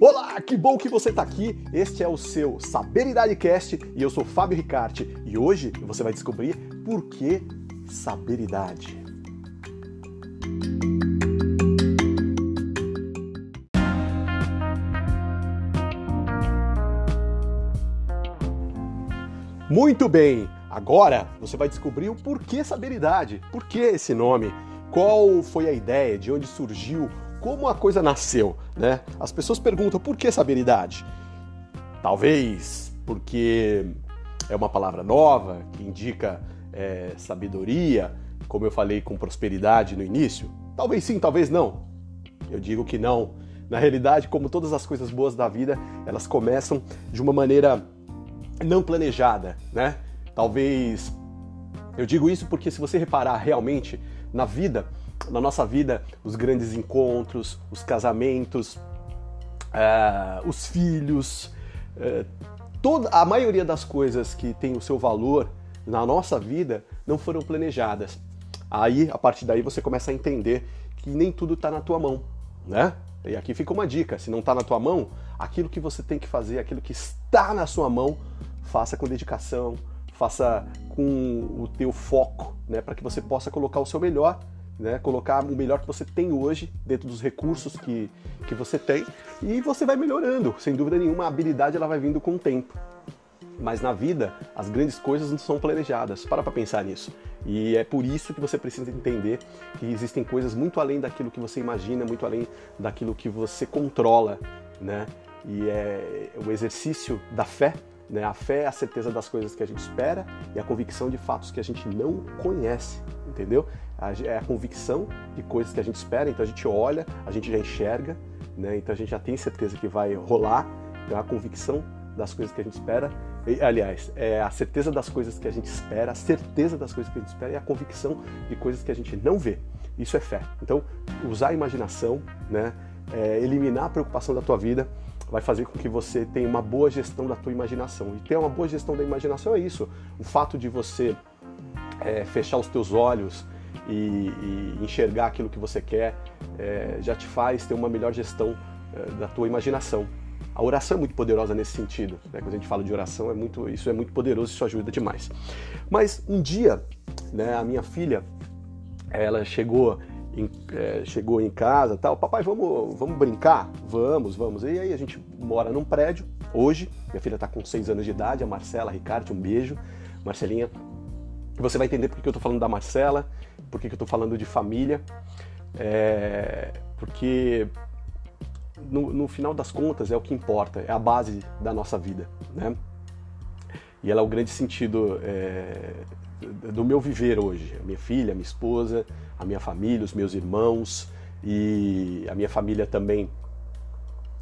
Olá, que bom que você está aqui. Este é o seu Saberidade Cast e eu sou Fábio Ricarte e hoje você vai descobrir por que saberidade. Muito bem, agora você vai descobrir o porquê saberidade, por que esse nome, qual foi a ideia, de onde surgiu, como a coisa nasceu, né? As pessoas perguntam por que saberidade? Talvez porque é uma palavra nova que indica é, sabedoria, como eu falei com prosperidade no início. Talvez sim, talvez não. Eu digo que não. Na realidade, como todas as coisas boas da vida, elas começam de uma maneira não planejada, né? Talvez eu digo isso porque se você reparar realmente na vida, na nossa vida, os grandes encontros, os casamentos, uh, os filhos, uh, toda a maioria das coisas que tem o seu valor na nossa vida não foram planejadas. Aí, a partir daí, você começa a entender que nem tudo está na tua mão, né? E aqui fica uma dica: se não está na tua mão, aquilo que você tem que fazer, aquilo que está na sua mão, faça com dedicação, faça com o teu foco, né, para que você possa colocar o seu melhor, né, colocar o melhor que você tem hoje dentro dos recursos que, que você tem e você vai melhorando. Sem dúvida nenhuma, a habilidade ela vai vindo com o tempo. Mas na vida, as grandes coisas não são planejadas. Para para pensar nisso. E é por isso que você precisa entender que existem coisas muito além daquilo que você imagina, muito além daquilo que você controla, né? E é o exercício da fé né? A fé é a certeza das coisas que a gente espera e a convicção de fatos que a gente não conhece, entendeu? É a convicção de coisas que a gente espera, então a gente olha, a gente já enxerga, né? então a gente já tem certeza que vai rolar, então é a convicção das coisas que a gente espera. E, aliás, é a certeza das coisas que a gente espera, a certeza das coisas que a gente espera e a convicção de coisas que a gente não vê. Isso é fé. Então, usar a imaginação, né? É, eliminar a preocupação da tua vida vai fazer com que você tenha uma boa gestão da tua imaginação. E ter uma boa gestão da imaginação é isso. O fato de você é, fechar os teus olhos e, e, enxergar aquilo que você quer é, já te faz ter uma melhor gestão é, da tua imaginação. A oração é muito poderosa nesse sentido. Né? Quando a gente fala de oração, é muito, isso é muito poderoso, isso ajuda demais. Mas um dia, né, a minha filha, ela chegou em, é, chegou em casa tal, papai, vamos, vamos brincar? Vamos, vamos. E aí a gente mora num prédio, hoje, minha filha está com 6 anos de idade, a Marcela Ricardo, um beijo. Marcelinha, você vai entender por que eu estou falando da Marcela, por que eu estou falando de família, é, porque no, no, final das contas é o que importa, é a base da nossa vida, né? E ela é o grande sentido é, do meu viver hoje. A minha filha, a minha esposa, a minha família, os meus irmãos e a minha família também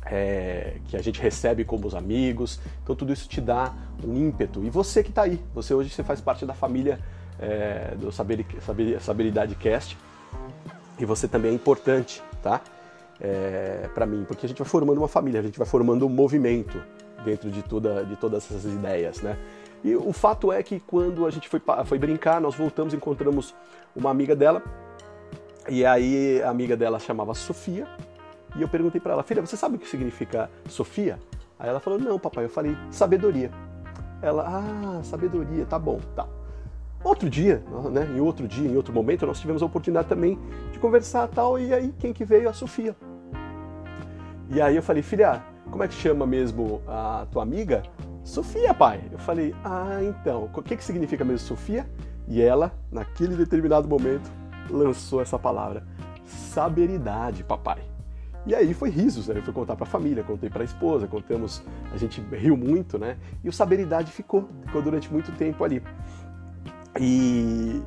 é, que a gente recebe como os amigos. Então tudo isso te dá um ímpeto. E você que está aí, você hoje você faz parte da família é, do Saber, Saber, Saberidade Cast e você também é importante, tá? É, para mim, porque a gente vai formando uma família, a gente vai formando um movimento dentro de, toda, de todas essas ideias, né? E o fato é que quando a gente foi, foi brincar, nós voltamos, encontramos uma amiga dela, e aí a amiga dela chamava Sofia, e eu perguntei para ela, filha, você sabe o que significa Sofia? Aí ela falou, não, papai, eu falei, sabedoria. Ela, ah, sabedoria, tá bom, tá. Outro dia, né, em outro dia, em outro momento, nós tivemos a oportunidade também de conversar tal, e aí quem que veio? A Sofia. E aí eu falei, filha, como é que chama mesmo a tua amiga? Sofia, pai. Eu falei, ah, então, o que, que significa mesmo Sofia? E ela, naquele determinado momento, lançou essa palavra, saberidade, papai. E aí foi risos, né? Eu fui contar para a família, contei para a esposa, contamos, a gente riu muito, né? E o saberidade ficou, ficou durante muito tempo ali. E,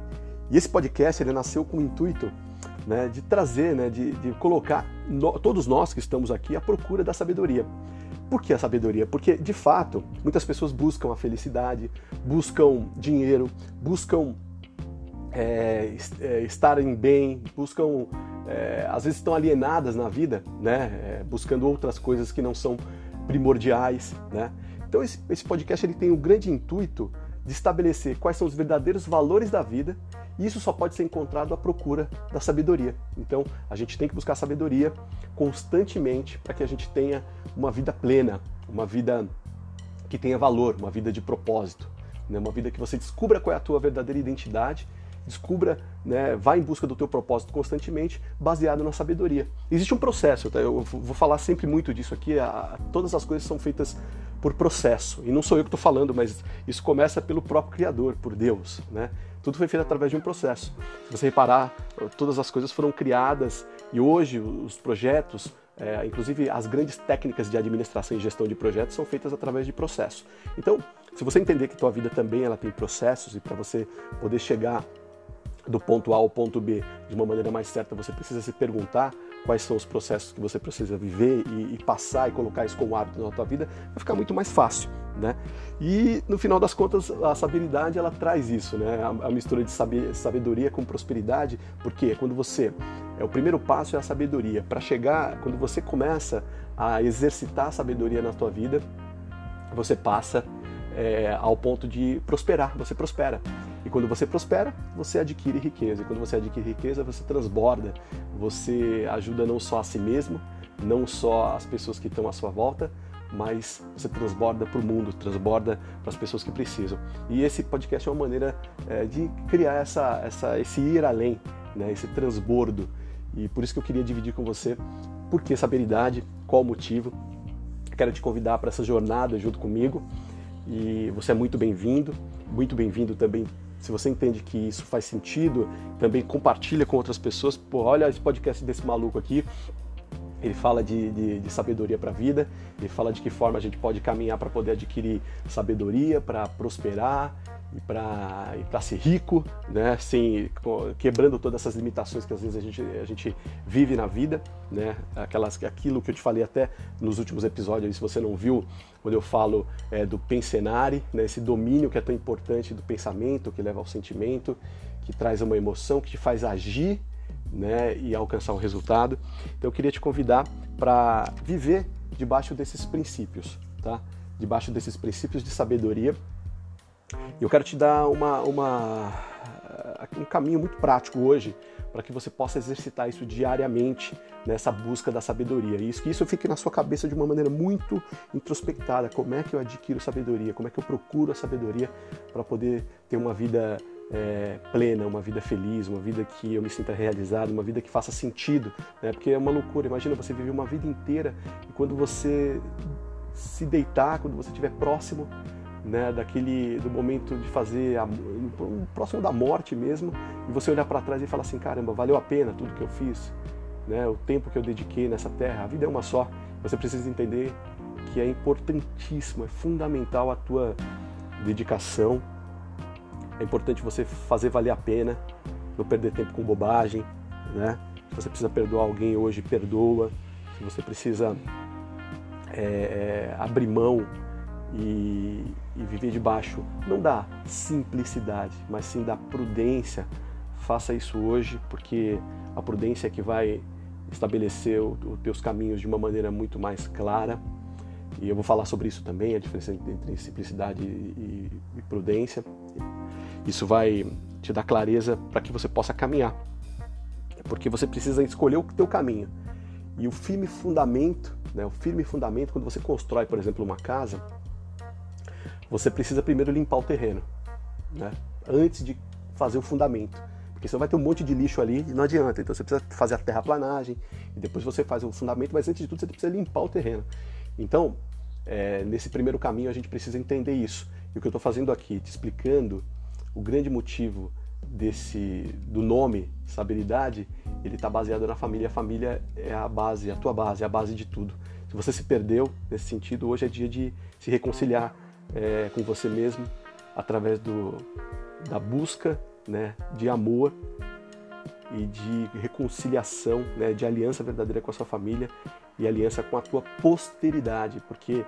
e esse podcast ele nasceu com o intuito né, de trazer, né, de, de colocar no, todos nós que estamos aqui à procura da sabedoria. Por que a sabedoria? Porque, de fato, muitas pessoas buscam a felicidade, buscam dinheiro, buscam é, é, estarem bem, buscam, é, às vezes estão alienadas na vida, né? É, buscando outras coisas que não são primordiais, né? Então esse, esse, podcast ele tem o grande intuito de estabelecer quais são os verdadeiros valores da vida isso só pode ser encontrado à procura da sabedoria. Então, a gente tem que buscar sabedoria constantemente para que a gente tenha uma vida plena, uma vida que tenha valor, uma vida de propósito, né? uma vida que você descubra qual é a tua verdadeira identidade, descubra, né, vá em busca do teu propósito constantemente, baseado na sabedoria. Existe um processo, tá? eu vou falar sempre muito disso aqui, a, todas as coisas são feitas por processo, e não sou eu que estou falando, mas isso começa pelo próprio Criador, por Deus, né? Tudo foi feito através de um processo. Se você reparar, todas as coisas foram criadas e hoje os projetos, é, inclusive as grandes técnicas de administração e gestão de projetos, são feitas através de processo. Então, se você entender que tua vida também ela tem processos e para você poder chegar do ponto A ao ponto B de uma maneira mais certa, você precisa se perguntar quais são os processos que você precisa viver e, e passar e colocar isso como hábito na tua vida, vai ficar muito mais fácil, né? E no final das contas, a sabedoria ela traz isso, né? A, a mistura de sabedoria com prosperidade, porque quando você é o primeiro passo é a sabedoria. Para chegar, quando você começa a exercitar a sabedoria na tua vida, você passa é, ao ponto de prosperar, você prospera. E quando você prospera, você adquire riqueza. E quando você adquire riqueza, você transborda. Você ajuda não só a si mesmo, não só as pessoas que estão à sua volta, mas você transborda para o mundo, transborda para as pessoas que precisam. E esse podcast é uma maneira é, de criar essa, essa, esse ir além, né, esse transbordo. E por isso que eu queria dividir com você por que saberidade, qual o motivo. Quero te convidar para essa jornada junto comigo e você é muito bem-vindo, muito bem-vindo também se você entende que isso faz sentido, também compartilha com outras pessoas. Pô, olha esse podcast desse maluco aqui. Ele fala de, de, de sabedoria para a vida, ele fala de que forma a gente pode caminhar para poder adquirir sabedoria, para prosperar, e para ser rico, né? Sem, quebrando todas essas limitações que às vezes a gente, a gente vive na vida, né? Aquelas, aquilo que eu te falei até nos últimos episódios, se você não viu, quando eu falo é, do pensenare, né? esse domínio que é tão importante do pensamento, que leva ao sentimento, que traz uma emoção, que te faz agir né? e alcançar um resultado. Então eu queria te convidar para viver debaixo desses princípios, tá? Debaixo desses princípios de sabedoria e eu quero te dar uma, uma, um caminho muito prático hoje para que você possa exercitar isso diariamente nessa busca da sabedoria. E isso que isso fique na sua cabeça de uma maneira muito introspectada. Como é que eu adquiro sabedoria? Como é que eu procuro a sabedoria para poder ter uma vida é, plena, uma vida feliz, uma vida que eu me sinta realizado, uma vida que faça sentido, né? Porque é uma loucura. Imagina você viver uma vida inteira e quando você se deitar, quando você estiver próximo né, daquele do momento de fazer a, próximo da morte mesmo, e você olhar para trás e falar assim, caramba, valeu a pena tudo que eu fiz, né, o tempo que eu dediquei nessa terra, a vida é uma só. Você precisa entender que é importantíssimo, é fundamental a tua dedicação. É importante você fazer valer a pena, não perder tempo com bobagem, né? Se você precisa perdoar alguém hoje, perdoa. Se você precisa é, é, abrir mão e, e viver debaixo não da simplicidade, mas sim da prudência. Faça isso hoje, porque a prudência é que vai estabelecer os teus caminhos de uma maneira muito mais clara. E eu vou falar sobre isso também, a diferença entre simplicidade e, e prudência. Isso vai te dar clareza para que você possa caminhar. Porque você precisa escolher o teu caminho. E o firme fundamento, né, o firme fundamento, quando você constrói, por exemplo, uma casa, você precisa primeiro limpar o terreno, né? antes de fazer o fundamento. Porque você vai ter um monte de lixo ali e não adianta. Então você precisa fazer a terraplanagem e depois você faz o fundamento, mas antes de tudo você precisa limpar o terreno. Então, é, nesse primeiro caminho a gente precisa entender isso. E o que eu estou fazendo aqui, te explicando o grande motivo desse do nome Sabelidade, ele está baseado na família. A família é a base, a tua base, é a base de tudo. Se você se perdeu nesse sentido, hoje é dia de se reconciliar é, com você mesmo através do, da busca né, de amor e de reconciliação, né, de aliança verdadeira com a sua família e aliança com a tua posteridade, porque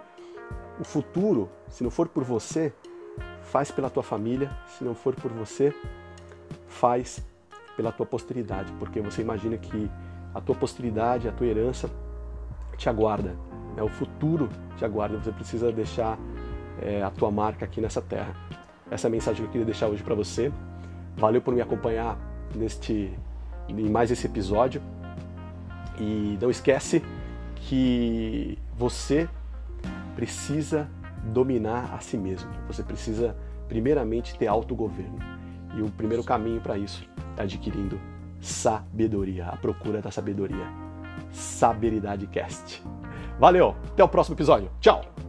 o futuro, se não for por você, faz pela tua família, se não for por você, faz pela tua posteridade, porque você imagina que a tua posteridade, a tua herança te aguarda, né? o futuro te aguarda, você precisa deixar é, a tua marca aqui nessa terra. Essa é a mensagem que eu queria deixar hoje para você. Valeu por me acompanhar neste em mais esse episódio. E não esquece que você precisa dominar a si mesmo. Você precisa primeiramente ter autogoverno. E o primeiro caminho para isso é adquirindo sabedoria, a procura da sabedoria. Saberidade Cast. Valeu, até o próximo episódio. Tchau.